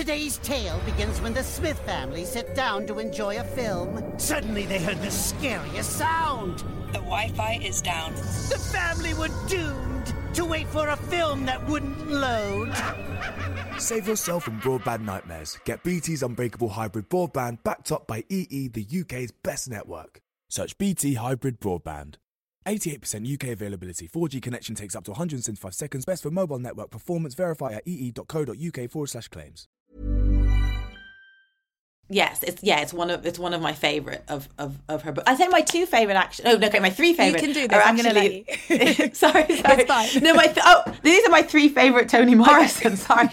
Today's tale begins when the Smith family sit down to enjoy a film. Suddenly they heard the scariest sound. The Wi Fi is down. The family were doomed to wait for a film that wouldn't load. Save yourself from broadband nightmares. Get BT's unbreakable hybrid broadband backed up by EE, the UK's best network. Search BT Hybrid Broadband. 88% UK availability. 4G connection takes up to 175 seconds. Best for mobile network performance. Verify at ee.co.uk forward slash claims. Yes, it's yeah, it's one of it's one of my favorite of of, of her books. I say my two favorite action. Oh, no, okay, my three favorite. You can do this, I'm gonna actually, let you. sorry, sorry. It's fine. No, my th- oh, these are my three favorite Toni Morrison. Sorry.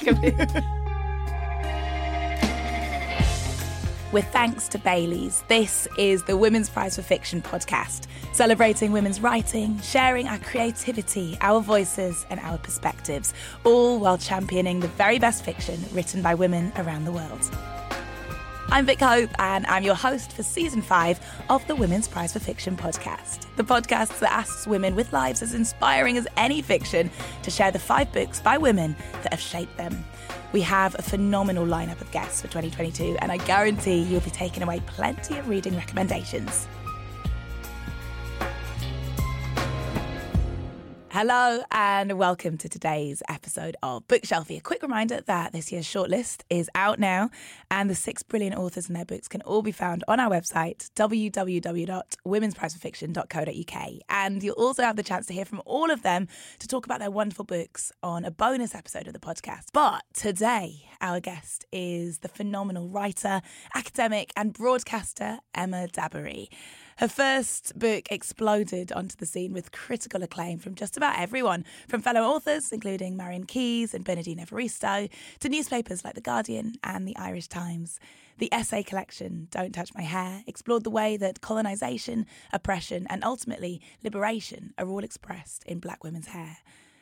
With thanks to Baileys, this is the Women's Prize for Fiction podcast, celebrating women's writing, sharing our creativity, our voices, and our perspectives, all while championing the very best fiction written by women around the world. I'm Vick Hope, and I'm your host for season five of the Women's Prize for Fiction podcast. The podcast that asks women with lives as inspiring as any fiction to share the five books by women that have shaped them. We have a phenomenal lineup of guests for 2022, and I guarantee you'll be taking away plenty of reading recommendations. Hello and welcome to today's episode of Bookshelfie. A quick reminder that this year's shortlist is out now and the six brilliant authors and their books can all be found on our website www.womensprizeforfiction.co.uk and you'll also have the chance to hear from all of them to talk about their wonderful books on a bonus episode of the podcast. But today our guest is the phenomenal writer, academic and broadcaster Emma Dabiri. Her first book exploded onto the scene with critical acclaim from just about everyone, from fellow authors, including Marian Keyes and Bernardine Evaristo, to newspapers like The Guardian and The Irish Times. The essay collection, Don't Touch My Hair, explored the way that colonisation, oppression, and ultimately liberation are all expressed in black women's hair.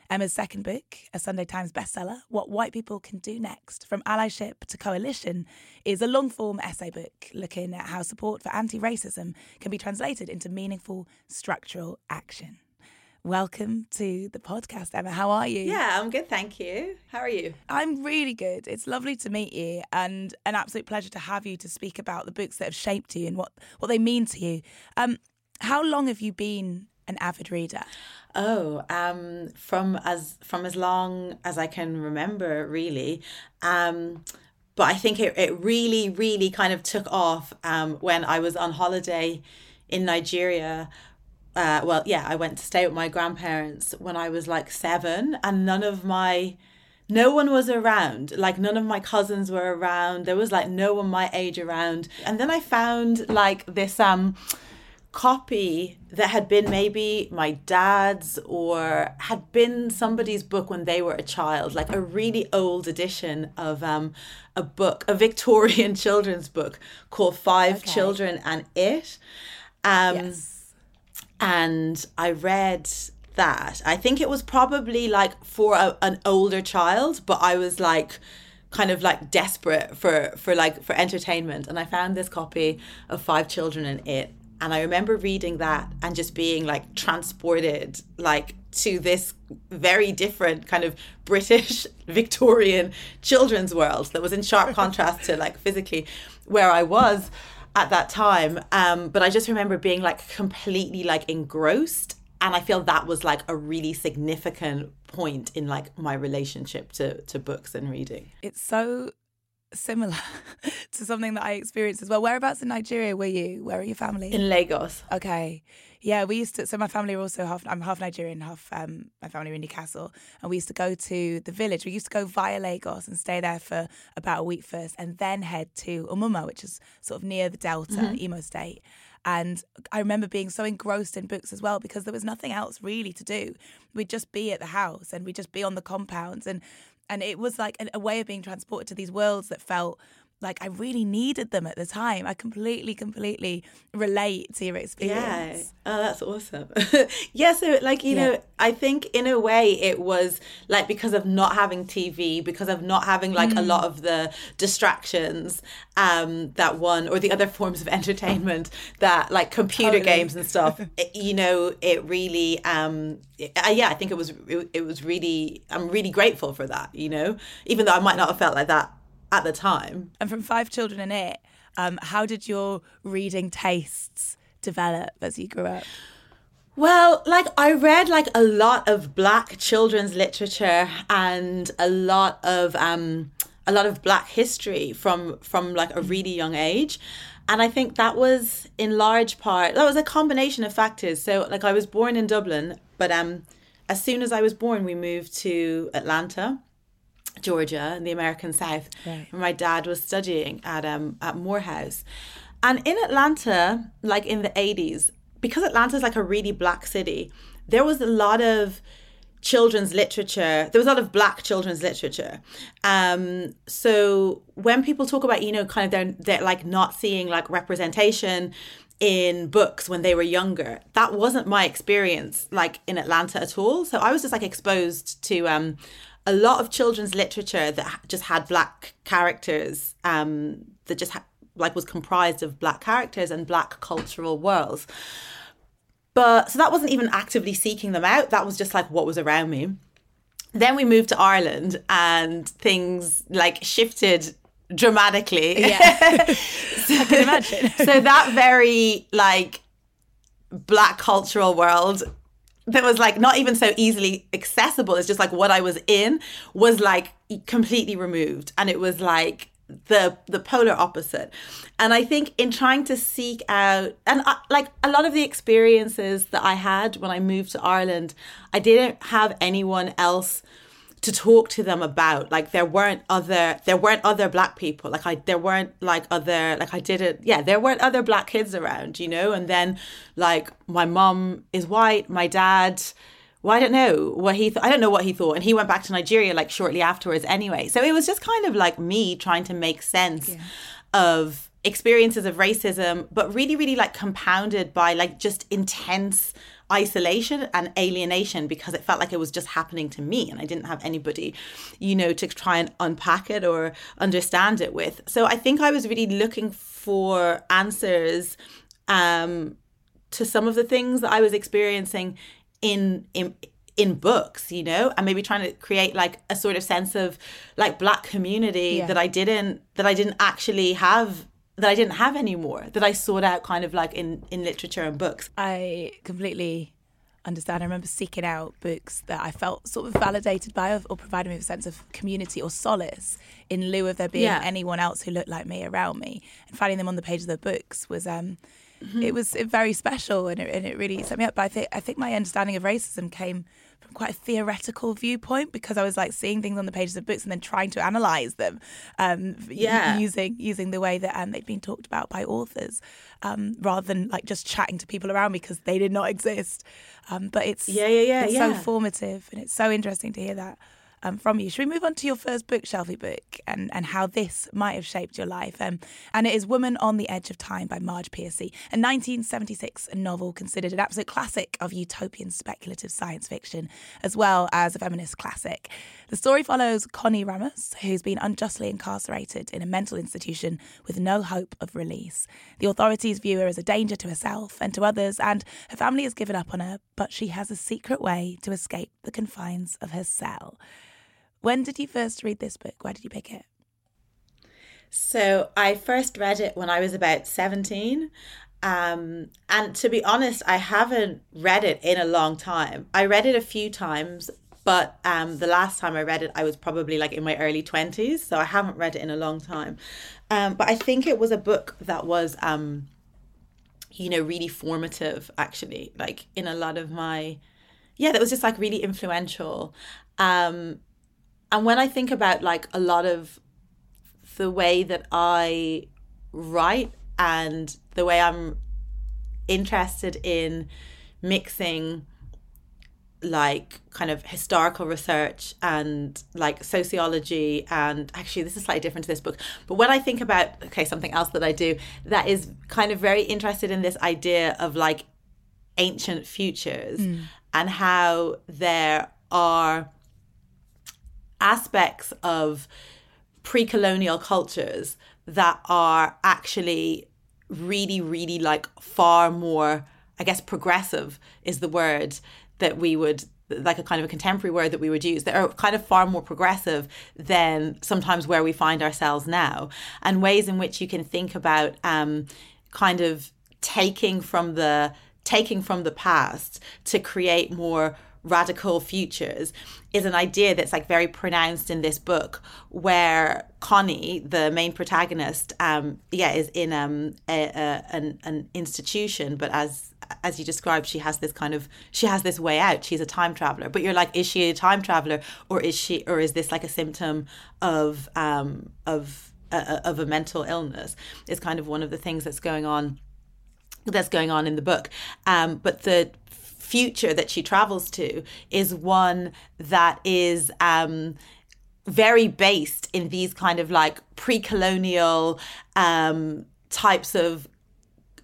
Emma's second book, a Sunday Times bestseller, What White People Can Do Next From Allyship to Coalition, is a long form essay book looking at how support for anti racism can be translated into meaningful structural action. Welcome to the podcast, Emma. How are you? yeah, I'm good, thank you. How are you? I'm really good. It's lovely to meet you and an absolute pleasure to have you to speak about the books that have shaped you and what, what they mean to you. Um, how long have you been an avid reader? Oh, um, from as from as long as I can remember, really. Um, but I think it, it really, really kind of took off um, when I was on holiday in Nigeria. Uh, well, yeah, I went to stay with my grandparents when I was like seven, and none of my no one was around like none of my cousins were around there was like no one my age around and then i found like this um copy that had been maybe my dad's or had been somebody's book when they were a child, like a really old edition of um, a book, a Victorian children's book called Five Okay. Children and It. Um, yes. and I read that. I think it was probably like for a, an older child, but I was like kind of like desperate for for like for entertainment and I found this copy of Five Children and It and I remember reading that and just being like transported like to this very different kind of British Victorian children's world that was in sharp contrast to like physically where I was at that time. Um, but I just remember being like completely like engrossed. And I feel that was like a really significant point in like my relationship to, to books and reading. It's so similar to something that I experienced as well. Whereabouts in Nigeria were you? Where are your family? In Lagos. Okay. Yeah, we used to. So my family are also half. I'm half Nigerian, half um, my family are in Newcastle, and we used to go to the village. We used to go via Lagos and stay there for about a week first, and then head to Umuma, which is sort of near the Delta, Imo State. And I remember being so engrossed in books as well because there was nothing else really to do. We'd just be at the house and we'd just be on the compounds, and and it was like a, a way of being transported to these worlds that felt like I really needed them at the time. I completely, completely relate to your Yeah. experience. Oh, that's awesome. yeah. So, like, you Yeah. know, I think in a way it was like because of not having TV, because of not having like a lot of the distractions um, that one or the other forms of entertainment that like computer Totally. games and stuff, it- you know, it really, um, it- uh, yeah, I think it was, it, it was really, I'm really grateful for that, you know, even though I might not have felt like that at the time. And from Five Children in It, um, how did your reading tastes develop as you grew up? Well, like I read like a lot of black children's literature and a lot of um a lot of black history from from like a really young age. And I think that was in large part that was a combination of factors. So like I was born in Dublin, but um as soon as I was born we moved to Atlanta. Georgia in the American South, Right. where my dad was studying at um at Morehouse, and in Atlanta, like in the eighties, because Atlanta is like a really black city, there was a lot of children's literature. There was a lot of black children's literature. Um, so when people talk about, you know, kind of they're they're like not seeing like representation in books when they were younger, that wasn't my experience like in Atlanta at all. So I was just like exposed to um a lot of children's literature that just had black characters um that just ha- like was comprised of black characters and black cultural worlds but so that wasn't even actively seeking them out that was just like what was around me then we moved to ireland and things like shifted dramatically Yeah. I can imagine. so that very like black cultural world that was like not even so easily accessible. It's just like what i was in was like completely removed. And it was like the the polar opposite. And i think in trying to seek out and I, like a lot of the experiences that i had when i moved to ireland i didn't have anyone else to talk to them about like there weren't other there weren't other black people like i there weren't like other like i didn't yeah there weren't other black kids around you know and then like my mom is white my dad well, I don't know what he thought. I don't know what he thought. And he went back to Nigeria like shortly afterwards anyway. So it was just kind of like me trying to make sense of experiences of racism, but really, really like compounded by like just intense isolation and alienation because it felt like it was just happening to me and I didn't have anybody, you know, to try and unpack it or understand it with. So I think I was really looking for answers um, to some of the things that I was experiencing in in in books you know and maybe trying to create like a sort of sense of like black community Yeah. that i didn't that i didn't actually have that i didn't have anymore that i sought out kind of like in in literature and books I completely understand. I remember seeking out books that I felt sort of validated by or, or provided me with a sense of community or solace in lieu of there being Yeah. anyone else who looked like me around me. And finding them on the page of the books was um Mm-hmm. it was very special and it, and it really set me up. But I think I think my understanding of racism came quite a theoretical viewpoint because I was like seeing things on the pages of books and then trying to analyze them, um, Yeah. using using the way that um, they'd been talked about by authors, um, rather than like just chatting to people around me because they did not exist. Um, but it's Yeah, yeah, yeah, it's so formative and it's so interesting to hear that um, from you. Should we move on to your first book, Shelfie Book, and, and how this might have shaped your life? Um, and it is Woman on the Edge of Time by Marge Piercy, a 1976 novel considered an absolute classic of utopian speculative science fiction, as well as a feminist classic. The story follows Connie Ramos, who's been unjustly incarcerated in a mental institution with no hope of release. The authorities view her as a danger to herself and to others, and her family has given up on her, but she has a secret way to escape the confines of her cell. When did you first read this book? Why did you pick it? So I first read it when I was about 17. Um, and to be honest, I haven't read it in a long time. I read it a few times, but um, the last time I read it, I was probably like in my early 20s. So I haven't read it in a long time. Um, but I think it was a book that was, um, you know, really formative, actually, like in a lot of my, yeah, that was just like really influential. Um, and when I think about like a lot of the way that I write and the way I'm interested in mixing like kind of historical research and like sociology and actually this is slightly different to this book but when i think about okay something else that i do that is kind of very interested in this idea of like ancient futures mm. and how there are aspects of pre-colonial cultures that are actually really really like far more i guess progressive is the word that we would like a kind of a contemporary word that we would use that are kind of far more progressive than sometimes where we find ourselves now. And ways in which you can think about um, kind of taking from the taking from the past to create more radical futures is an idea that's like very pronounced in this book where connie the main protagonist um yeah is in um a, a, an, an institution but as as you described she has this kind of she has this way out. She's a time traveler. But you're like is she a time traveler or is she or is this like a symptom of um of uh, of a mental illness? Is kind of one of the things that's going on that's going on in the book. Um but the future that she travels to is one that is um, very based in these kind of like pre-colonial um, types of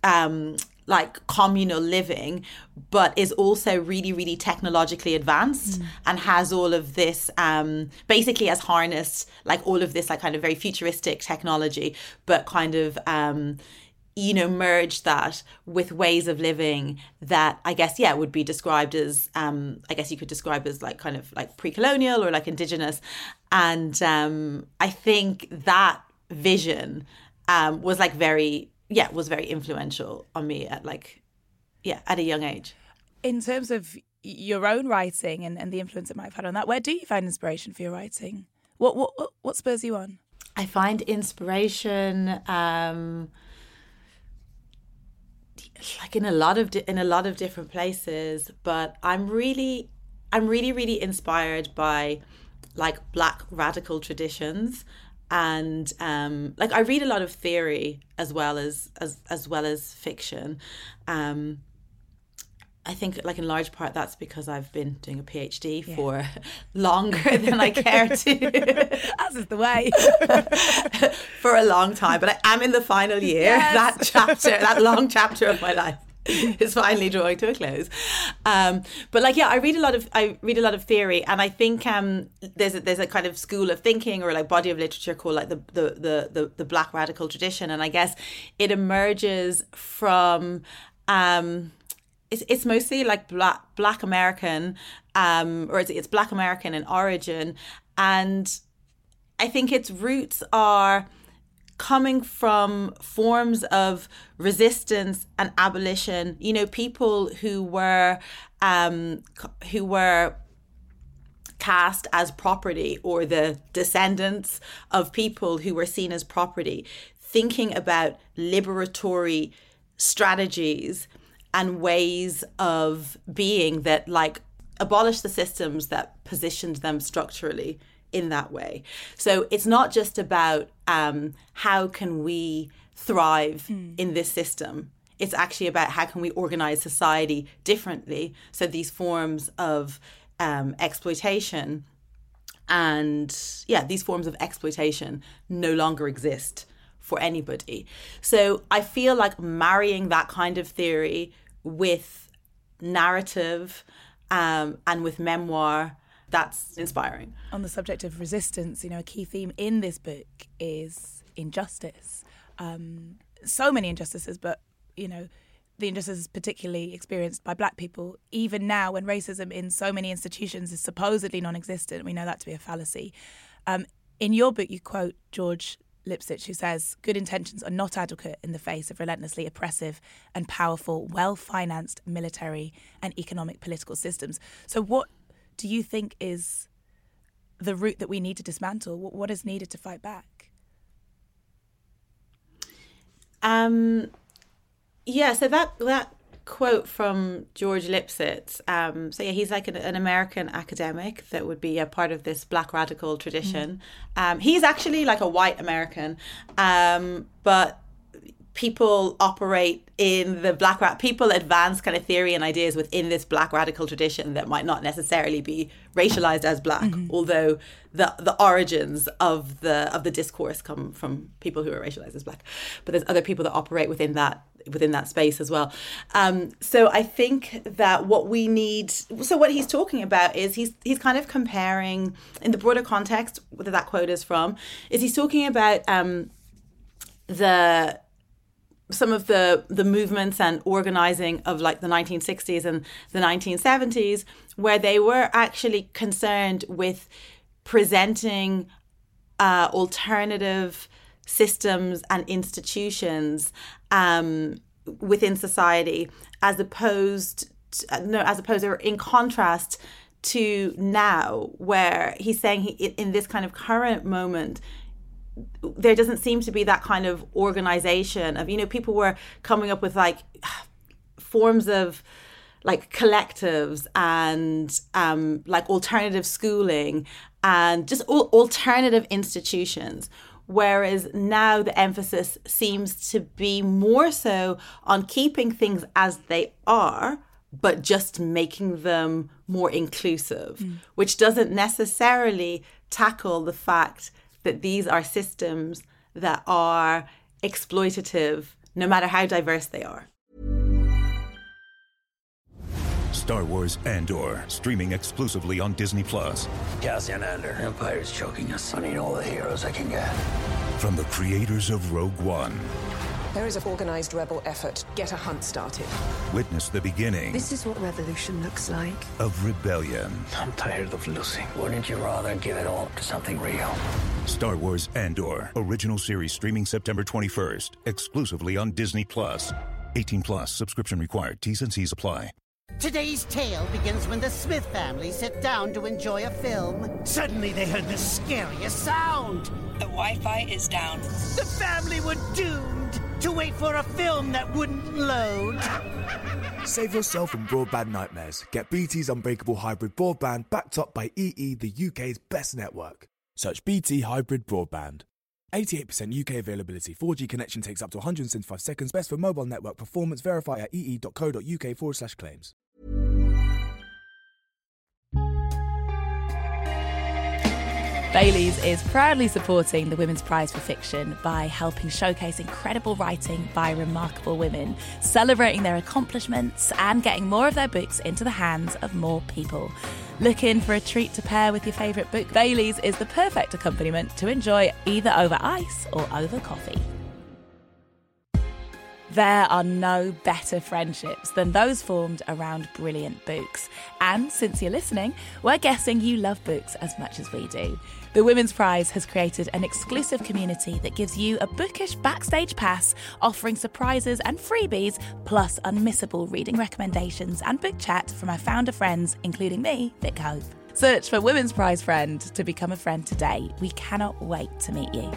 um, like communal living, but is also really, really technologically advanced mm. and has all of this, um, basically has harnessed like all of this like kind of very futuristic technology, but kind of um, you know merge that with ways of living that i guess yeah would be described as um i guess you could describe as like kind of like pre-colonial or like indigenous. And um i think that vision um was like very yeah was very influential on me at like yeah at a young age. In terms of your own writing and, and the influence it might have had on that where do you find inspiration for your writing? What what what spurs you on? I find inspiration um like in a lot of di- in a lot of different places but i'm really i'm really really inspired by like black radical traditions and um like i read a lot of theory as well as as as well as fiction. Um I think, like in large part, that's because I've been doing a PhD yeah. for longer than I care to. As is the way. for a long time, but I am in the final year. Yes. That chapter, that long chapter of my life, is finally drawing to a close. Um, but like, yeah, I read a lot of I read a lot of theory, and I think um, there's a, there's a kind of school of thinking or like body of literature called like the the the the, the Black radical tradition, and I guess it emerges from. Um, it's, it's mostly like black black American, um, or it's, it's black American in origin, and I think its roots are coming from forms of resistance and abolition. You know, people who were um, who were cast as property or the descendants of people who were seen as property, thinking about liberatory strategies and ways of being that like abolish the systems that positioned them structurally in that way. So it's not just about um, how can we thrive mm. in this system. It's actually about how can we organize society differently. So these forms of um, exploitation and yeah, these forms of exploitation no longer exist for anybody. So I feel like marrying that kind of theory with narrative um, and with memoir that's inspiring. On the subject of resistance, you know, a key theme in this book is injustice. Um, so many injustices, but you know, the injustices particularly experienced by black people, even now when racism in so many institutions is supposedly non existent, we know that to be a fallacy. Um, in your book, you quote George Lipsitz, who says good intentions are not adequate in the face of relentlessly oppressive and powerful, well financed military and economic political systems. So, what do you think is the route that we need to dismantle? What is needed to fight back? Um, yeah, so that that quote from George Lipsitz. Um, so yeah, he's like an, an, American academic that would be a part of this Black radical tradition. Mm. Um, he's actually like a white American, um, but people operate in the black rat people advance kind of theory and ideas within this black radical tradition that might not necessarily be racialized as black mm-hmm. although the the origins of the of the discourse come from people who are racialized as black but there's other people that operate within that within that space as well um, so i think that what we need so what he's talking about is he's he's kind of comparing in the broader context that that quote is from is he's talking about um, the some of the the movements and organizing of like the 1960s and the 1970s where they were actually concerned with presenting uh, alternative systems and institutions um, within society as opposed to, no as opposed or in contrast to now where he's saying he, in this kind of current moment there doesn't seem to be that kind of organization of you know people were coming up with like forms of like collectives and um, like alternative schooling and just all alternative institutions whereas now the emphasis seems to be more so on keeping things as they are but just making them more inclusive mm. which doesn't necessarily tackle the fact that these are systems that are exploitative no matter how diverse they are. Star Wars Andor, streaming exclusively on Disney Plus. Cassian Andor, Empire's choking us. I need all the heroes I can get. From the creators of Rogue One. There is an organized rebel effort. Get a hunt started. Witness the beginning. This is what revolution looks like. Of rebellion. I'm tired of losing. Wouldn't you rather give it all to something real? Star Wars Andor. Original series streaming September 21st. Exclusively on Disney Plus. 18 plus subscription required. T's and C's apply. Today's tale begins when the Smith family sit down to enjoy a film. Suddenly they heard the scariest sound. The Wi Fi is down. The family were doomed to wait for a film that wouldn't load. Save yourself from broadband nightmares. Get BT's unbreakable hybrid broadband backed up by EE, the UK's best network. Search BT Hybrid Broadband. 88% UK availability. 4G connection takes up to 175 seconds. Best for mobile network performance. Verify at ee.co.uk forward slash claims. Baileys is proudly supporting the Women's Prize for Fiction by helping showcase incredible writing by remarkable women, celebrating their accomplishments and getting more of their books into the hands of more people. Looking for a treat to pair with your favourite book? Baileys is the perfect accompaniment to enjoy either over ice or over coffee. There are no better friendships than those formed around brilliant books. And since you're listening, we're guessing you love books as much as we do. The Women's Prize has created an exclusive community that gives you a bookish backstage pass, offering surprises and freebies, plus unmissable reading recommendations and book chat from our founder friends, including me, Vick Hope. Search for Women's Prize Friend to become a friend today. We cannot wait to meet you.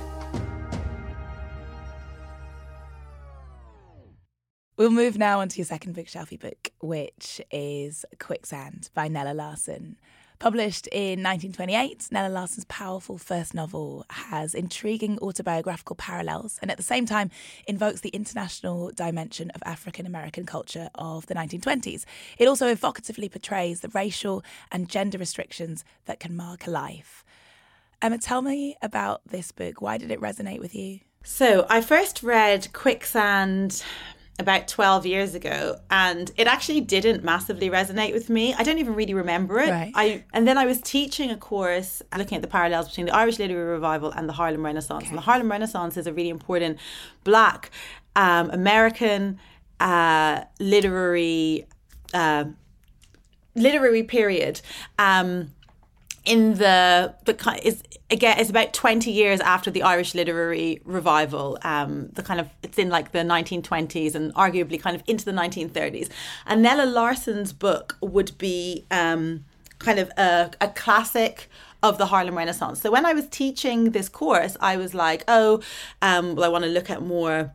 We'll move now on to your second bookshelfie book, which is Quicksand by Nella Larsen. Published in 1928, Nella Larsen's powerful first novel has intriguing autobiographical parallels and at the same time invokes the international dimension of African American culture of the 1920s. It also evocatively portrays the racial and gender restrictions that can mark a life. Emma, tell me about this book. Why did it resonate with you? So, I first read Quicksand about 12 years ago and it actually didn't massively resonate with me i don't even really remember it right. i and then i was teaching a course looking at the parallels between the irish literary revival and the harlem renaissance okay. and the harlem renaissance is a really important black um, american uh, literary uh, literary period um, in the the is again it's about 20 years after the Irish literary revival um the kind of it's in like the 1920s and arguably kind of into the 1930s and Nella Larsen's book would be um kind of a, a classic of the Harlem Renaissance. So when I was teaching this course, I was like, oh, um, well, I want to look at more.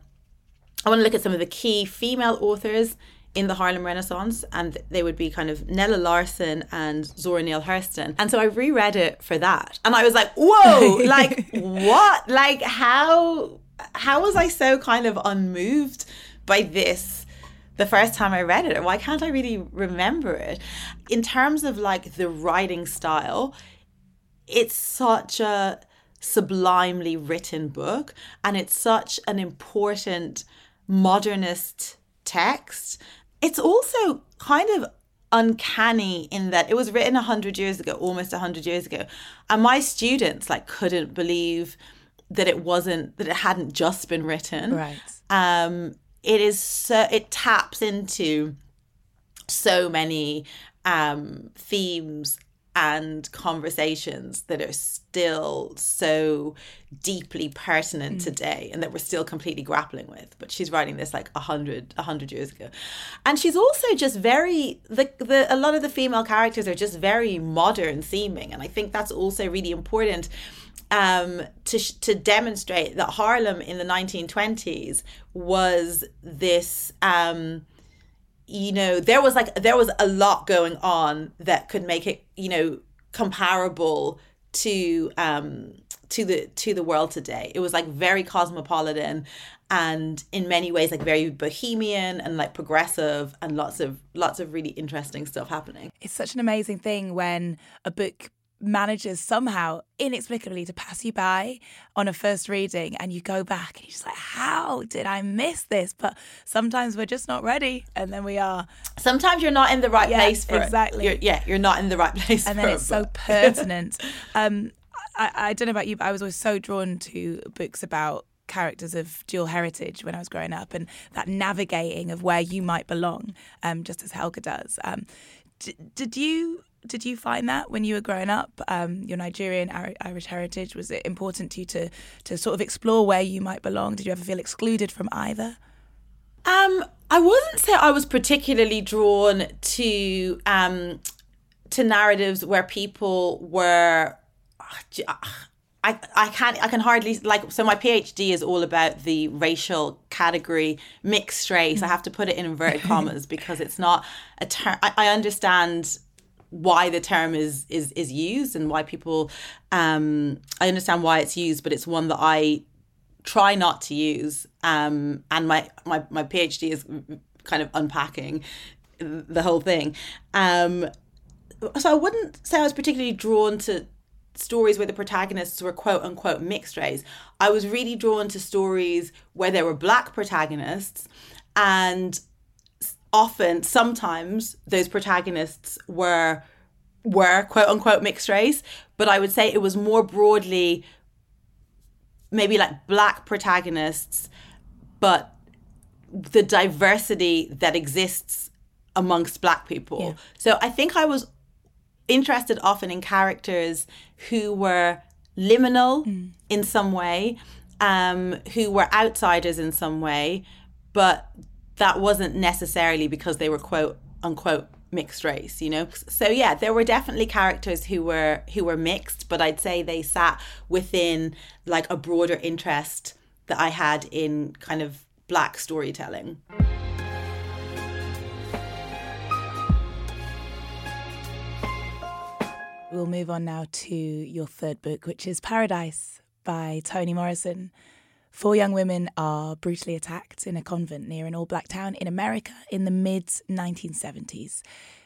I want to look at some of the key female authors in the Harlem Renaissance, and they would be kind of Nella Larsen and Zora Neale Hurston. And so I reread it for that, and I was like, "Whoa! like what? Like how? How was I so kind of unmoved by this?" The first time I read it, why can't I really remember it? In terms of like the writing style, it's such a sublimely written book, and it's such an important modernist text it's also kind of uncanny in that it was written 100 years ago almost 100 years ago and my students like couldn't believe that it wasn't that it hadn't just been written. Right. Um it is so it taps into so many um themes and conversations that are still so deeply pertinent Mm. today and that we're still completely grappling with. But she's writing this like a hundred a hundred years ago. And she's also just very the, the a lot of the female characters are just very modern seeming. And i think that's also really important um, to to demonstrate that Harlem in the 1920s was this um, you know there was like there was a lot going on that could make it you know comparable to um to the to the world today. It was like very cosmopolitan and in many ways like very bohemian and like progressive and lots of lots of really interesting stuff happening. It's such an amazing thing when a book manages somehow inexplicably to pass you by on a first reading and you go back and you're just like, how did I miss this? But sometimes we're just not ready and then we are. sometimes you're not in the right Yeah, place for exactly. it You're, yeah you're not in the right place And then it, it's so pertinent. um, I, I don't know about you, but I was always so drawn to books about characters of dual heritage when I was growing up and that navigating of where you might belong, um, just as Helga does. Um, d- did you did you find that when you were growing up, um, your Nigerian Irish heritage was it important to you to to sort of explore where you might belong? Did you ever feel excluded from either? Um, I wouldn't say I was particularly drawn to um to narratives where people were. I, I can't I can hardly like so my PhD is all about the racial category mixed race I have to put it in inverted commas because it's not a term I, I understand why the term is is is used and why people um I understand why it's used but it's one that I try not to use um and my my my phd is kind of unpacking the whole thing. Um so i wouldn't say i was particularly drawn to stories where the protagonists were quote unquote mixed race. I was really drawn to stories where there were black protagonists and often sometimes those protagonists were were quote unquote mixed race but i would say it was more broadly maybe like black protagonists, but the diversity that exists amongst black people. Yeah. So I think I was interested often in characters who were liminal in some way, um, who were outsiders in some way, but that wasn't necessarily because they were quote unquote mixed race you know so yeah there were definitely characters who were who were mixed but i'd say they sat within like a broader interest that i had in kind of black storytelling We'll move on now to your third book, which is Paradise by Toni Morrison. Four young women are brutally attacked in a convent near an all black town in America in the mid 1970s.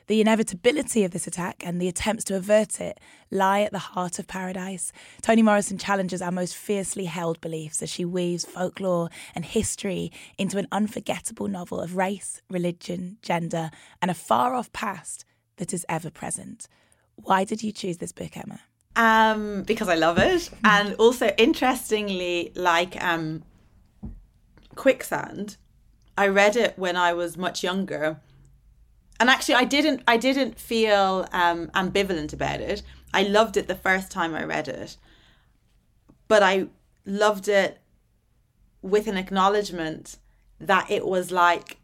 The inevitability of this attack and the attempts to avert it lie at the heart of Paradise. Toni Morrison challenges our most fiercely held beliefs as she weaves folklore and history into an unforgettable novel of race, religion, gender, and a far off past that is ever present. Why did you choose this book, Emma? Um because i love it. And also interestingly like um quicksand i read it when i was much younger. And actually i didn't i didn't feel um ambivalent about it. I loved it the first time i read it. But i loved it with an acknowledgement that it was like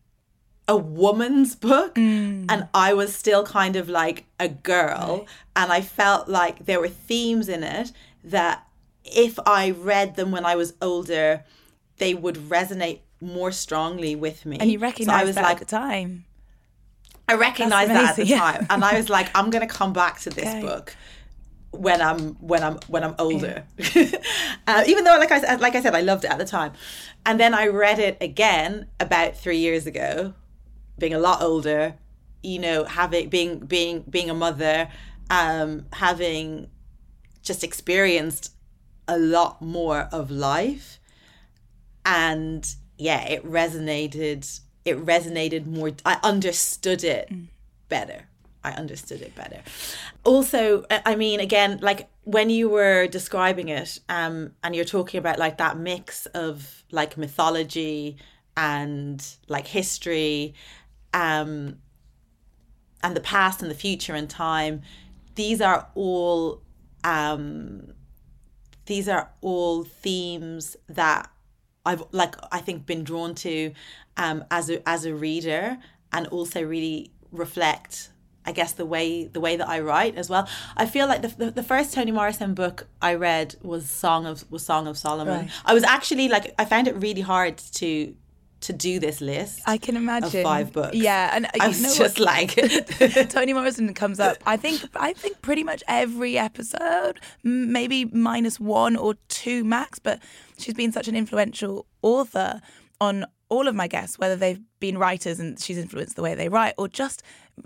a woman's book and I was still kind of like a girl and I felt like there were themes in it that if I read them when I was older they would resonate more strongly with me And you So I was that like at the time. I recognized that at the yeah. time, and I was like, I'm gonna come back to this Okay. book when I'm when I'm when I'm older. uh, even though, like I said, like I said, I loved it at the time, and then I read it again about three years ago, being a lot older. You know, having being being being a mother, um, having just experienced a lot more of life. And yeah it resonated it resonated more i understood it better. I understood it better. Also I- i mean again like when you were describing it um and you're talking about like that mix of like mythology and like history um and the past and the future and time these are all um these are all themes that I've like I think been drawn to um as a as a reader and also really reflect I guess the way the way that I write as well. I feel like the, the, the first Toni Morrison book I read was Song of was Song of Solomon. Right. I was actually like I found it really hard to to do this list. I can imagine of five books. Yeah, and uh, I was just what? like Toni Morrison comes up. I think I think pretty much every episode, maybe minus one or two max. But she's been such an influential author on all of my guests, whether they've been writers and she's influenced the way they write, or just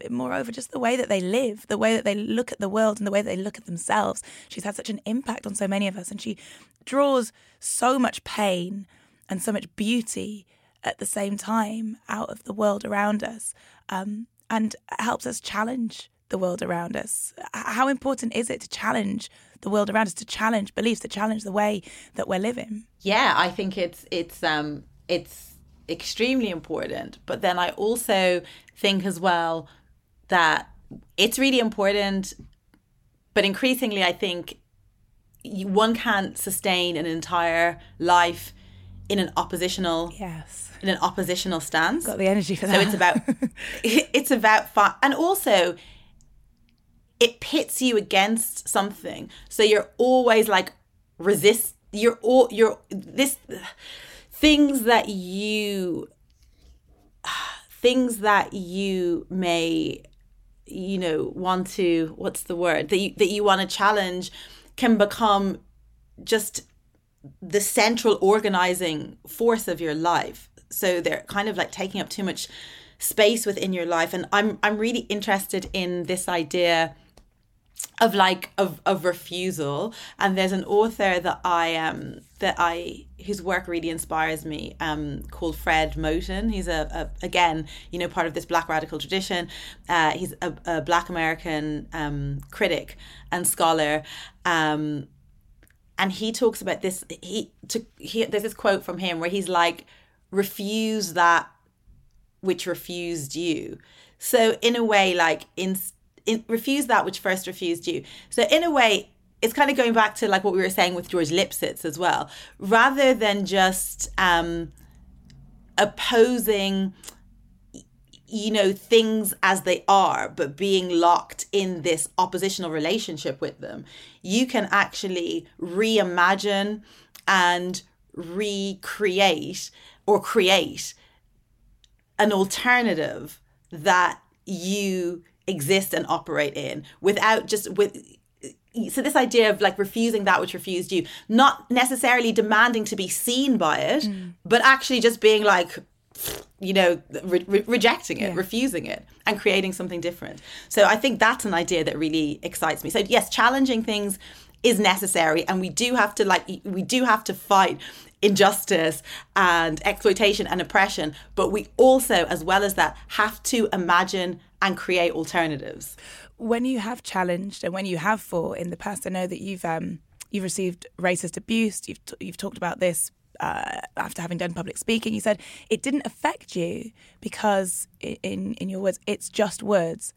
moreover, just the way that they live, the way that they look at the world, and the way that they look at themselves. She's had such an impact on so many of us, and she draws so much pain and so much beauty at the same time out of the world around us um, and helps us challenge the world around us. How important is it to challenge the world around us, to challenge beliefs, to challenge the way that we're living? yeah i think it's it's um it's extremely important but then i also think as well that it's really important but increasingly i think one can't sustain an entire life in an oppositional Yes. in an oppositional stance Got the energy for that. so it's about it's about fun and also it pits you against something so you're always like resist you're all you're this things that you things that you may you know want to what's the word that you that you want to challenge can become just the central organizing force of your life. So they're kind of like taking up too much space within your life. And i'm i'm really interested in this idea of like of, of refusal. And there's an author that i um that i whose work really inspires me um called fred moten. He's a, a again you know part of this black radical tradition. Uh he's a, a black american um critic and scholar. Um and he talks about this he to he there's this quote from him where he's like refuse that which refused you. So in a way like in, in refuse that which first refused you. So in a way it's kind of going back to like what we were saying with george lipsitz as well. Rather than just um opposing you know things as they are but being locked in this oppositional relationship with them you can actually reimagine and recreate or create an alternative that you exist and operate in without just with so this idea of like refusing that which refused you not necessarily demanding to be seen by it mm. but actually just being like you know re- re- rejecting it Yeah. refusing it and creating something different so i think that's an idea that really excites me so yes challenging things is necessary and we do have to like we do have to fight injustice and exploitation and oppression but we also as well as that have to imagine and create alternatives when you have challenged and when you have fought in the past, I know that you've um, you've received racist abuse. You've t- you've talked about this uh, after having done public speaking. You said it didn't affect you because, in in your words, it's just words.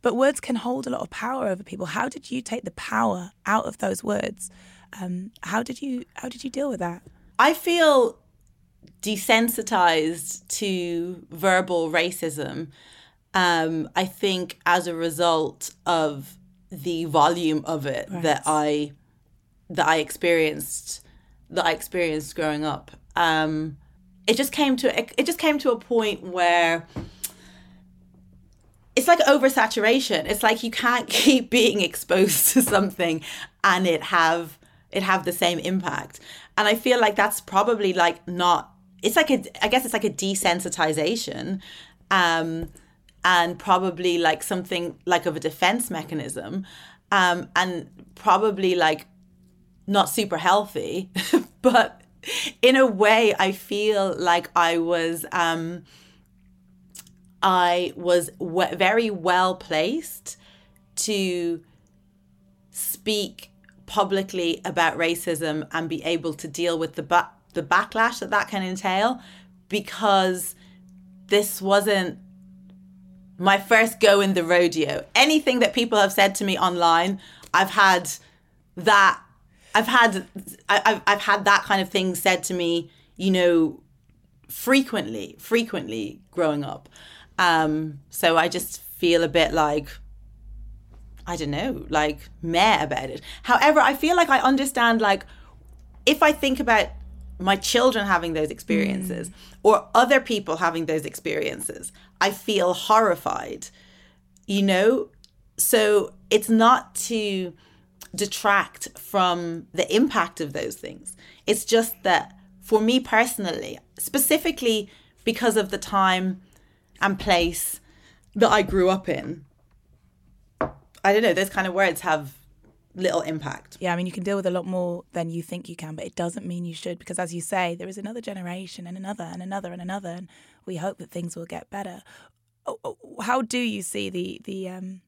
But words can hold a lot of power over people. How did you take the power out of those words? Um, how did you how did you deal with that? I feel desensitized to verbal racism. Um, I think as a result of the volume of it that I that I experienced that I experienced growing up. Um, it just came to it just came to a point where it's like oversaturation. It's like you can't keep being exposed to something and it have it have the same impact. And I feel like that's probably like not it's like a I guess it's like a desensitization. Um and probably like something like of a defense mechanism. Um and probably like not super healthy, but in a way I feel like I was um I was w- very well placed to speak publicly about racism and be able to deal with the ba- the backlash that that can entail because this wasn't my first go in the rodeo. Anything that people have said to me online, I've had that. I've had I- I've I've had that kind of thing said to me, you know, frequently, frequently growing up. Um, so I just feel a bit like I don't know, like meh about it. However, I feel like I understand like if I think about my children having those experiences or other people having those experiences, I feel horrified. You know? So it's not to detract from the impact of those things. It's just that for me personally, specifically because of the time and place that I grew up in, I don't know, those kind of words have little impact. Yeah, I mean, you can deal with a lot more than you think you can, but it doesn't mean you should because, as you say, there is another generation and another and another and another, and we hope that things will get better. Oh, oh, How do you see the the um,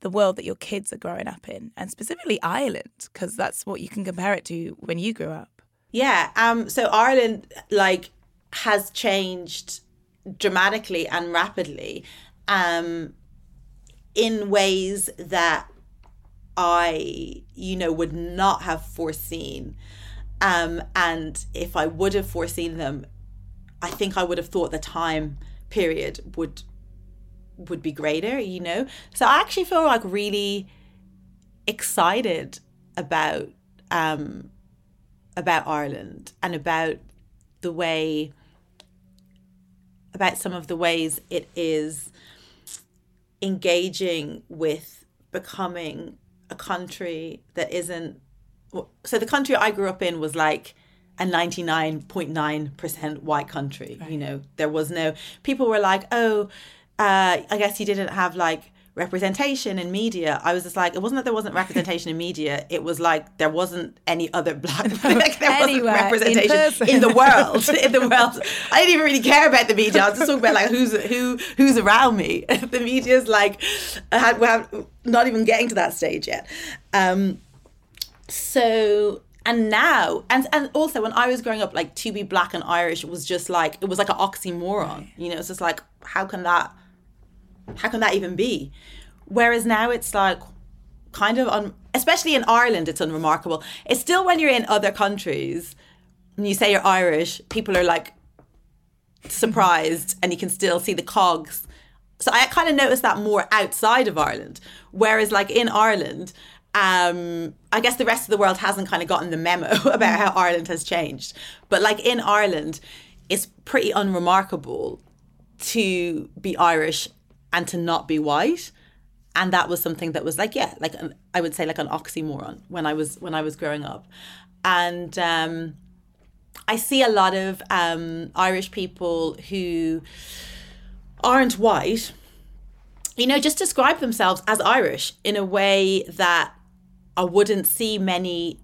the world that your kids are growing up in, and specifically Ireland, because that's what you can compare it to when you grew up? Yeah. Um. So Ireland, like, has changed dramatically and rapidly, um, in ways that I, you know, would not have foreseen. Um. And if I would have foreseen them, I think I would have thought the time period would would be greater. You know. So I actually feel like really excited about um about Ireland and about the way about some of the ways it is engaging with becoming a country that isn't so the country I grew up in was like a 99.9% white country you know there was no people were like oh uh, I guess you didn't have like representation in media. I was just like, it wasn't that there wasn't representation in media. It was like there wasn't any other black like there Anywhere, wasn't in representation person. in, the world. In the world, I didn't even really care about the media. I was just talking about like who's who who's around me. the media's like, I had, we have not even getting to that stage yet. Um, so and now and and also when I was growing up, like to be black and Irish was just like it was like an oxymoron. You know, it's just like how can that how can that even be? Whereas now it's like kind of un, especially in Ireland, it's unremarkable. It's still when you're in other countries and you say you're Irish, people are like surprised and you can still see the cogs. So I kind of noticed that more outside of Ireland. Whereas like in Ireland, um, I guess the rest of the world hasn't kind of gotten the memo about how Ireland has changed. But like in Ireland, it's pretty unremarkable to be Irish and to not be white. And that was something that was like, yeah, like an, I would say like an oxymoron when I was when I was growing up. And um, I see a lot of um, Irish people who aren't white, you know, just describe themselves as Irish in a way that I wouldn't see many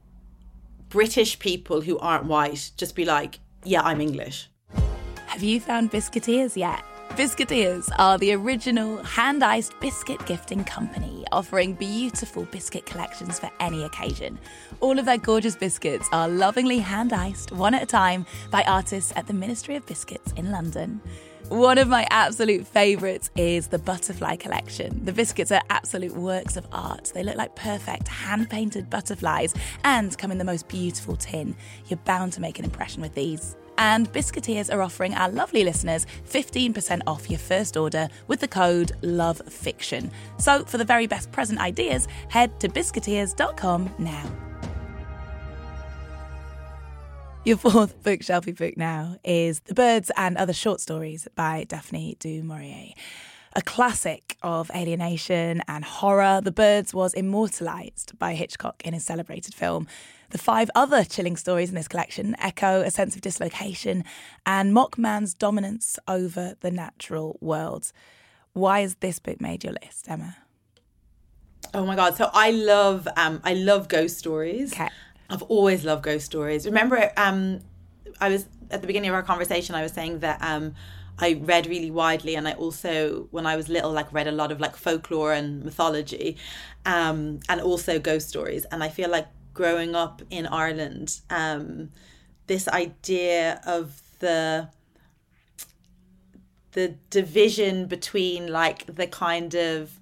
British people who aren't white just be like, yeah, I'm English. Have you found Biscuiteers yet? Biscuiteers are the original hand iced biscuit gifting company, offering beautiful biscuit collections for any occasion. All of their gorgeous biscuits are lovingly hand iced, one at a time, by artists at the Ministry of Biscuits in London. One of my absolute favourites is the Butterfly Collection. The biscuits are absolute works of art. They look like perfect hand painted butterflies and come in the most beautiful tin. You're bound to make an impression with these. And Biscuiteers are offering our lovely listeners 15% off your first order with the code LOVEFICTION. So, for the very best present ideas, head to biscuiteers.com now. Your fourth bookshelfie book now is The Birds and Other Short Stories by Daphne du Maurier. A classic of alienation and horror, The Birds was immortalised by Hitchcock in his celebrated film. The five other chilling stories in this collection echo a sense of dislocation and mock man's dominance over the natural world. Why has this book made your list, Emma? Oh my god! So I love um I love ghost stories. Okay. I've always loved ghost stories. Remember, um, I was at the beginning of our conversation. I was saying that um, I read really widely, and I also, when I was little, like read a lot of like folklore and mythology, um, and also ghost stories. And I feel like growing up in Ireland, um, this idea of the the division between like the kind of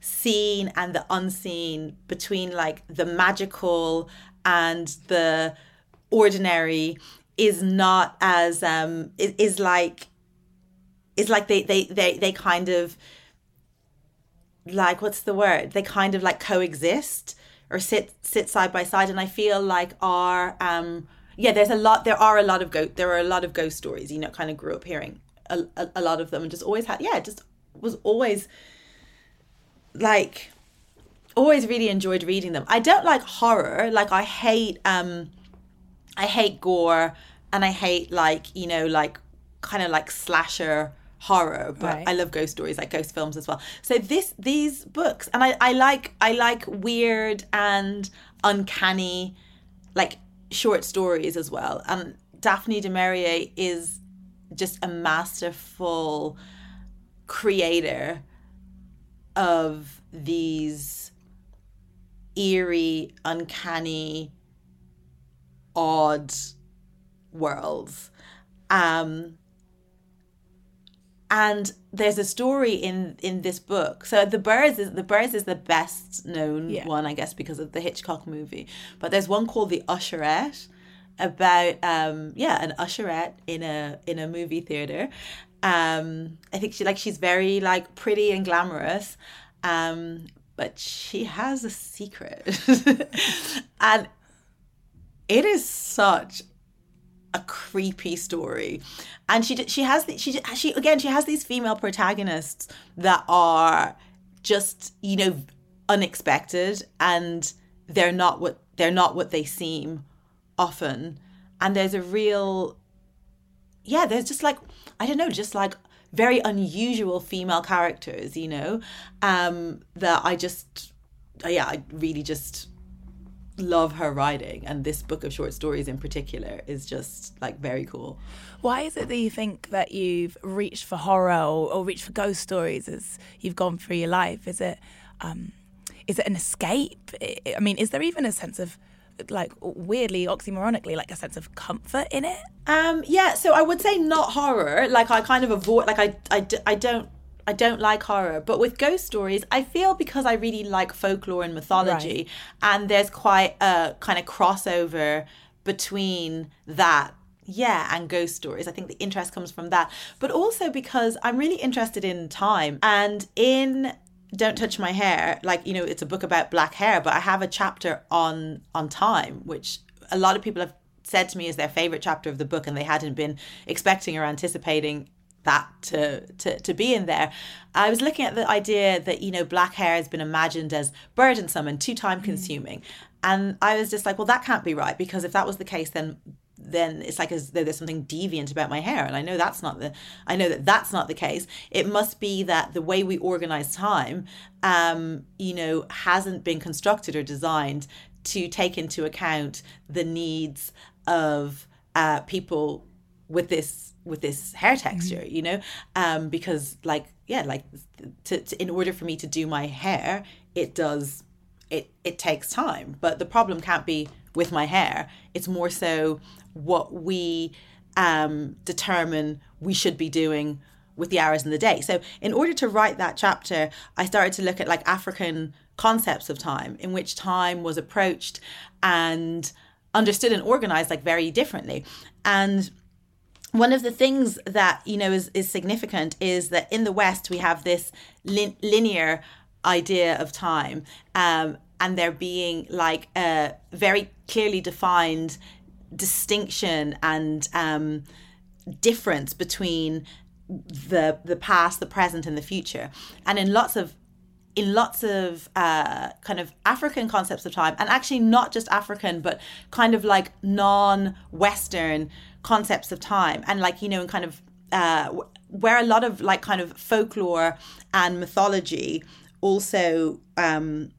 seen and the unseen between like the magical and the ordinary is not as um is, is like is like they they they they kind of like what's the word? They kind of like coexist or sit sit side by side and i feel like our um yeah there's a lot there are a lot of go there are a lot of ghost stories you know kind of grew up hearing a, a, a lot of them and just always had yeah just was always like always really enjoyed reading them. I don't like horror. Like I hate um I hate gore and I hate like, you know, like kind of like slasher horror, but Right. I love ghost stories, like ghost films as well. So this these books and I, I like I like weird and uncanny like short stories as well. And Daphne du Maurier is just a masterful creator of these eerie, uncanny, odd worlds. Um, and there's a story in in this book. So the birds is the birds is the best known Yeah. one, I guess, because of the Hitchcock movie. But there's one called The Usherette about um yeah an usherette in a in a movie theater. Um, I think she like she's very like pretty and glamorous. Um, but she has a secret, and it is such a creepy story. And she she has the, she she again she has these female protagonists that are just you know unexpected and they're not what they're not what they seem often. And there's a real yeah there's just like i don't know just like very unusual female characters you know um that i just yeah i really just love her writing and this book of short stories in particular is just like very cool Why is it that you think that you've reached for horror or, or reached for ghost stories as you've gone through your life? Is it um, is it an escape? I mean, is there even a sense of like weirdly oxymoronically like a sense of comfort in it? Um, yeah, so I would say not horror. Like I kind of avoid, like i i, I don't, I don't like horror. But with ghost stories, I feel because I really like folklore and mythology, and there's quite a kind of crossover between that. Yeah, and ghost stories. I think the interest comes from that. But also because I'm really interested in time and in don't touch my hair like you know it's a book about black hair but i have a chapter on on time which a lot of people have said to me is their favorite chapter of the book and they hadn't been expecting or anticipating that to, to to be in there. I was looking at the idea that you know black hair has been imagined as burdensome and too time consuming. And i was just like well that can't be right because if that was the case then then it's like as though there's something deviant about my hair. And i know that's not the i know that that's not the case. It must be that the way we organize time um you know hasn't been constructed or designed to take into account the needs of uh people with this with this hair texture you know? Um because like yeah like to, to in order for me to do my hair it does it it takes time. But the problem can't be with my hair. It's more so what we um determine we should be doing with the hours in the day. So in order to write that chapter i started to look at like african concepts of time in which time was approached and understood and organized like very differently. And one of the things that you know is, is significant is that in the west we have this lin- linear idea of time um, and there being like a very clearly defined distinction and um, difference between the the past the present and the future. And in lots of in lots of uh, kind of African concepts of time, and actually not just African, but kind of like non-Western concepts of time, and like you know, and kind of uh, where a lot of like kind of folklore and mythology also, um,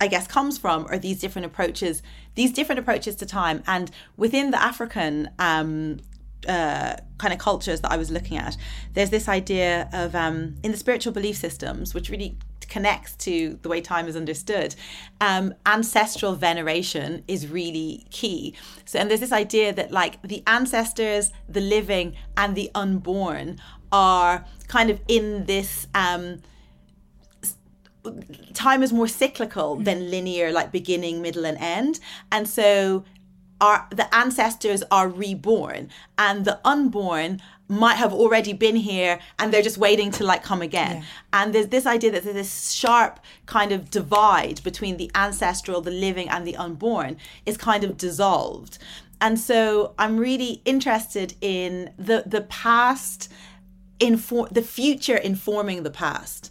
I guess, comes from, are these different approaches, these different approaches to time, and within the African um, uh, kind of cultures that I was looking at, there's this idea of um, in the spiritual belief systems, which really connects to the way time is understood. Um, ancestral veneration is really key. So, and there's this idea that like the ancestors, the living, and the unborn are kind of in this. Um, time is more cyclical than linear like beginning middle and end and so our the ancestors are reborn and the unborn might have already been here and they're just waiting to like come again. Yeah. and there's this idea that there's this sharp kind of divide between the ancestral the living and the unborn is kind of dissolved. And so i'm really interested in the the past inform the future informing the past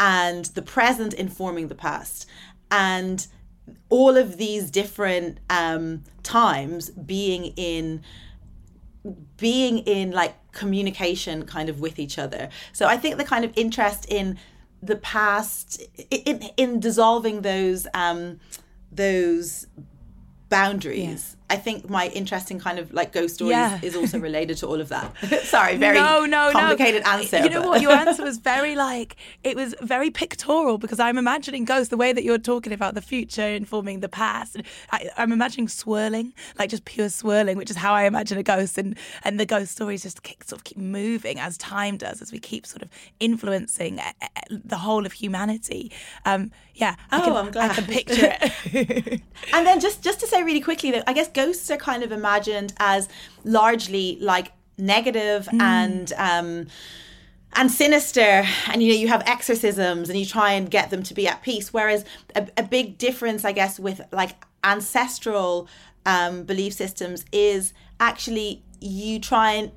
and the present informing the past. And all of these different um, times being in being in like communication kind of with each other. So i think the kind of interest in the past in in dissolving those um those boundaries I think my interest in kind of like ghost stories yeah. is also related to all of that. Sorry, very no, no, complicated no. answer. You know but... what? Your answer was very like it was very pictorial because I'm imagining ghosts the way that you're talking about the future informing the past. I, am I'm imagining swirling, like just pure swirling, which is how I imagine a ghost, and and the ghost stories just keep, sort of keep moving as time does, as we keep sort of influencing eh, eh, the whole of humanity. Um, yeah, I oh, can, I'm glad. I can picture it. and then just just to say really quickly that I guess ghosts are kind of imagined as largely like negative mm. and um, and sinister and you know you have exorcisms and you try and get them to be at peace whereas a, a big difference i guess with like ancestral um, belief systems is actually you try and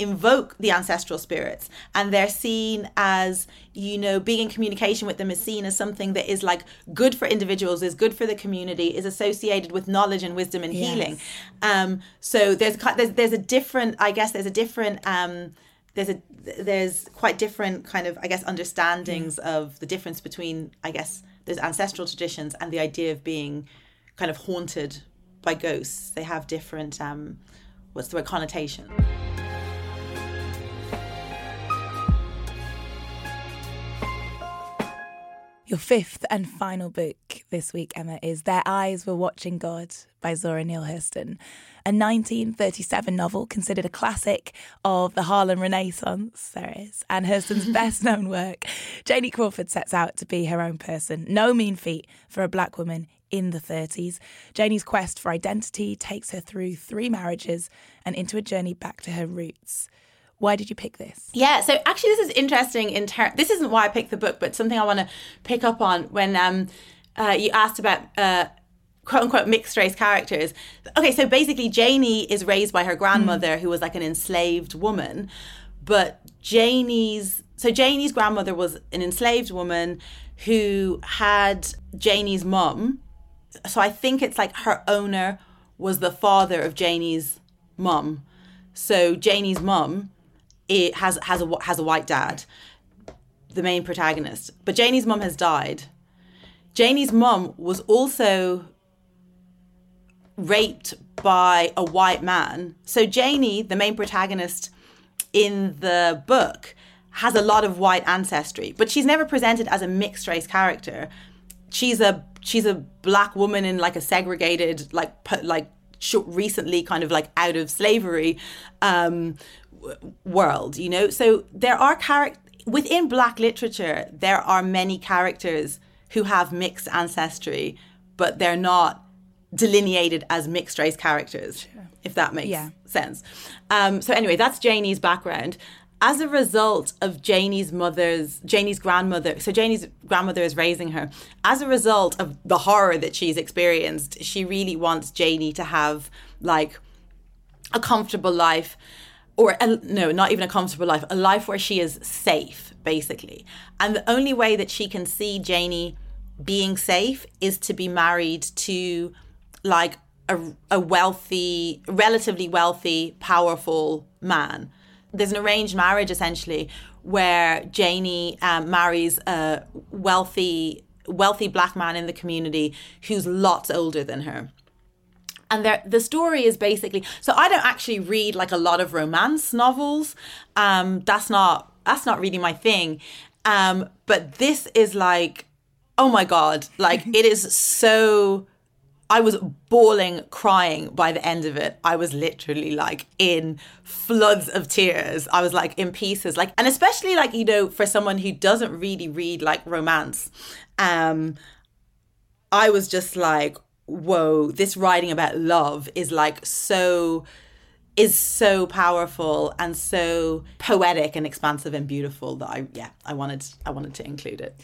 invoke the ancestral spirits and they're seen as you know being in communication with them is seen as something that is like good for individuals is good for the community is associated with knowledge and wisdom and yes. healing um so there's there's there's a different i guess there's a different um there's a there's quite different kind of i guess understandings mm. of the difference between i guess those ancestral traditions and the idea of being kind of haunted by ghosts they have different um what's the word connotation Your fifth and final book this week, Emma, is Their Eyes Were Watching God by Zora Neale Hurston, a 1937 novel considered a classic of the Harlem Renaissance, there is, and Hurston's best known work. Janie Crawford sets out to be her own person, no mean feat for a black woman in the 30s. Janie's quest for identity takes her through three marriages and into a journey back to her roots. Why did you pick this? Yeah, so actually, this is interesting. In ter- this isn't why I picked the book, but something I want to pick up on when um, uh, you asked about uh, quote unquote mixed race characters. Okay, so basically, Janie is raised by her grandmother, mm. who was like an enslaved woman, but Janie's so Janie's grandmother was an enslaved woman who had Janie's mum. So I think it's like her owner was the father of Janie's mum. So Janie's mum it has has a has a white dad, the main protagonist. But Janie's mum has died. Janie's mum was also raped by a white man. So Janie, the main protagonist in the book, has a lot of white ancestry, but she's never presented as a mixed race character. She's a she's a black woman in like a segregated like like recently kind of like out of slavery um, world, you know? So there are characters within black literature, there are many characters who have mixed ancestry, but they're not delineated as mixed race characters, sure. if that makes yeah. sense. Um, so anyway, that's Janie's background. As a result of Janie's mother's, Janie's grandmother, so Janie's grandmother is raising her. As a result of the horror that she's experienced, she really wants Janie to have like a comfortable life or a, no, not even a comfortable life, a life where she is safe, basically. And the only way that she can see Janie being safe is to be married to like a, a wealthy, relatively wealthy, powerful man. There's an arranged marriage essentially where Janie um, marries a wealthy, wealthy black man in the community who's lots older than her and the story is basically so i don't actually read like a lot of romance novels um that's not that's not really my thing Um, but this is like, oh my God, like it is so. I was bawling, crying by the end of it. I was literally like in floods of tears. I was like in pieces. Like, and especially like, you know, for someone who doesn't really read like romance, um, I was just like, whoa, this writing about love is like so is so powerful and so poetic and expansive and beautiful that I yeah, I wanted I wanted to include it.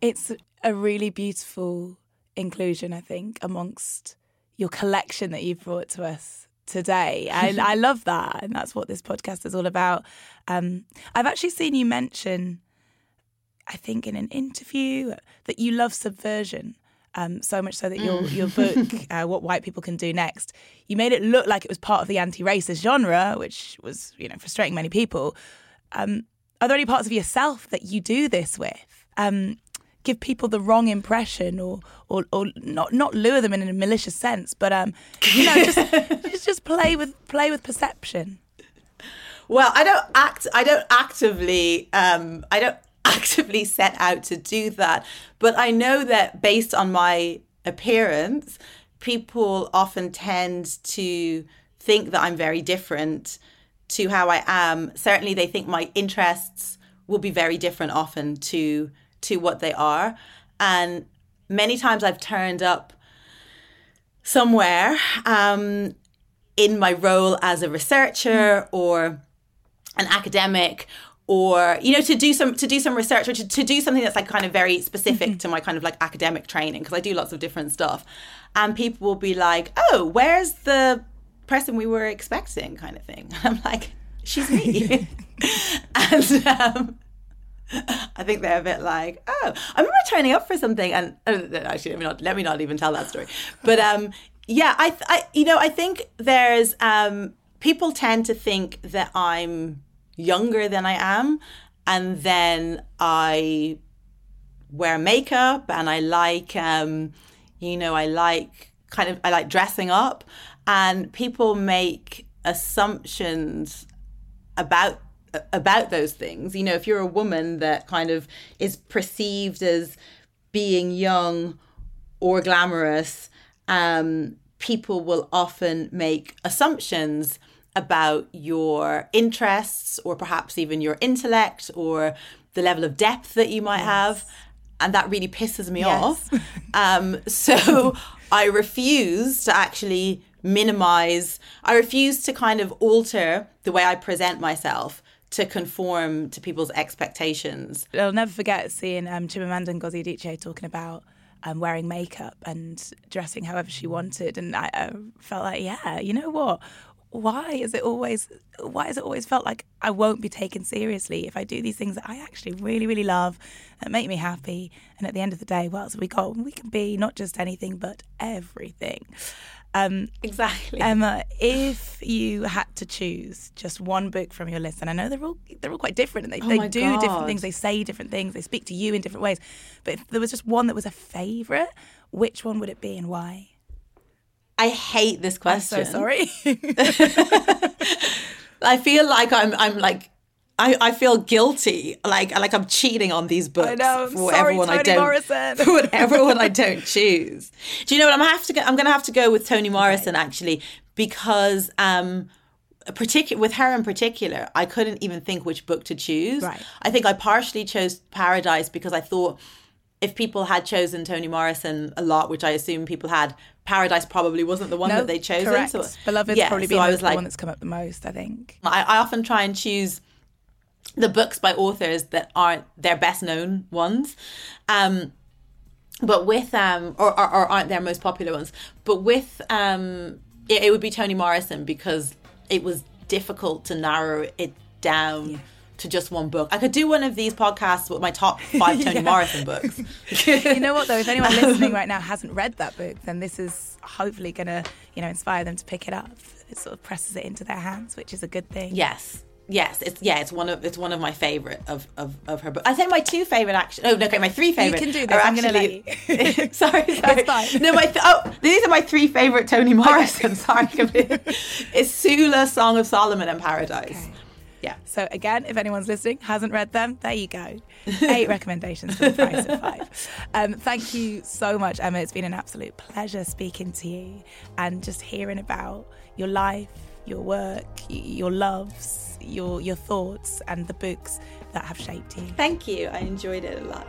It's a really beautiful inclusion, I think, amongst your collection that you've brought to us today. And I love that. And that's what this podcast is all about. Um, I've actually seen you mention, I think, in an interview, that you love subversion. Um, so much so that your Mm. your book, uh, "What White People Can Do Next," you made it look like it was part of the anti-racist genre, which was you know frustrating many people. Um, are there any parts of yourself that you do this with? Um, give people the wrong impression, or or, or not not lure them in a malicious sense, but um, you know, just, just just play with play with perception. Well, I don't act. I don't actively. Um, I don't actively set out to do that. But I know that based on my appearance, people often tend to think that I'm very different to how I am. Certainly, they think my interests will be very different often to to what they are, and many times I've turned up somewhere um, in my role as a researcher or an academic or you know to do some to do some research or to, to do something that's like kind of very specific to my kind of like academic training because i do lots of different stuff. And people will be like oh where's the person we were expecting kind of thing. And i'm like she's me. And um, I think they're a bit like, oh, I remember turning up for something, and uh, actually, let me not let me not even tell that story. But um, yeah, I, I, you know, I think there's um, people tend to think that I'm younger than I am, and then I wear makeup, and I like, um, you know, I like kind of I like dressing up, and people make assumptions about about those things. You know, if you're a woman that kind of is perceived as being young or glamorous, um, people will often make assumptions about your interests or perhaps even your intellect or the level of depth that you might have. And that really pisses me Yes. off. Um, so I refuse to actually minimize, I refuse to kind of alter the way I present myself to conform to people's expectations. I'll never forget seeing um, Chimamanda Ngozi Adichie talking about um, wearing makeup and dressing however she wanted, and I, I felt like, yeah, you know what? Why is it always? Why has it always felt like I won't be taken seriously if I do these things that I actually really, really love that make me happy? And at the end of the day, well, so we got we can be not just anything but everything. Um, Exactly. Emma, if you had to choose just one book from your list, and I know they're all they're all quite different, and they, Oh they do different things, they say different things, they speak to you in different ways. But if there was just one that was a favourite, which one would it be and why? I hate this question. I'm so sorry. I feel like I'm I'm like I, I feel guilty, like like I'm cheating on these books I know. For sorry, whatever one I don't Morrison. for whatever one I don't choose. Do you know what I'm gonna have to go? I'm gonna have to go with Toni Morrison actually because um particular with her in particular, I couldn't even think which book to choose. Right. I think I partially chose Paradise because I thought if people had chosen Toni Morrison a lot, which I assume people had, Paradise probably wasn't the one no, that they chosen. correct. So Beloved's yeah, probably so been I the, was the like, one that's come up the most, I think. I, I often try and choose the books by authors that aren't their best known ones. Um, but with um or, or, or aren't their most popular ones. But with um it, it would be Toni Morrison because it was difficult to narrow it down to just one book. I could do one of these podcasts with my top five Toni Morrison books. you know what though? If anyone listening right now hasn't read that book, then this is hopefully gonna, you know, inspire them to pick it up. It sort of presses it into their hands, which is a good thing. Yes. Yes, it's yeah, it's one of it's one of my favorite of of, of her books. I think my two favorite actually. Oh no, okay, my three favorite. You can do this, I'm gonna actually- let you. sorry, sorry. It's fine. No, my th- oh, these are my three favorite Toni Morrison. Sorry, it's Sula, Song of Solomon, and Paradise. Yeah. So again, if anyone's listening hasn't read them, there you go. Eight recommendations for the price of five. Um, thank you so much, Emma. It's been an absolute pleasure speaking to you and just hearing about your life, your work, your loves, your your thoughts, and the books that have shaped you. Thank you. I enjoyed it a lot.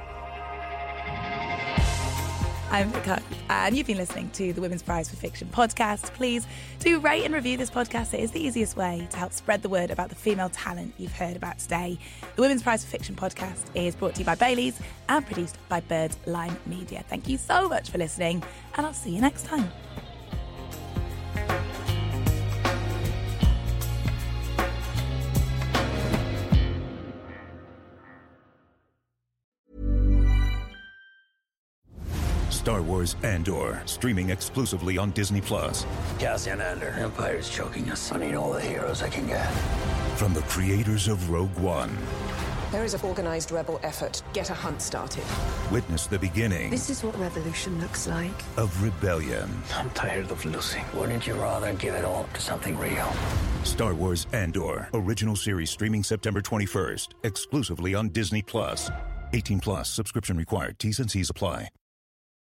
I'm Vick and you've been listening to the Women's Prize for Fiction podcast. Please do rate and review this podcast. It is the easiest way to help spread the word about the female talent you've heard about today. The Women's Prize for Fiction podcast is brought to you by Baileys and produced by Birds Media. Thank you so much for listening, and I'll see you next time. Star Wars Andor, streaming exclusively on Disney Plus. Cassian Andor, Empire's choking us. I need all the heroes I can get. From the creators of Rogue One, There is an organized rebel effort. Get a hunt started. witness the beginning This is what revolution looks like. of rebellion. I'm tired of losing. Wouldn't you rather give it all to something real? Star Wars Andor, original series streaming September 21st, exclusively on Disney Plus. 18 plus subscription required. T's and C's apply.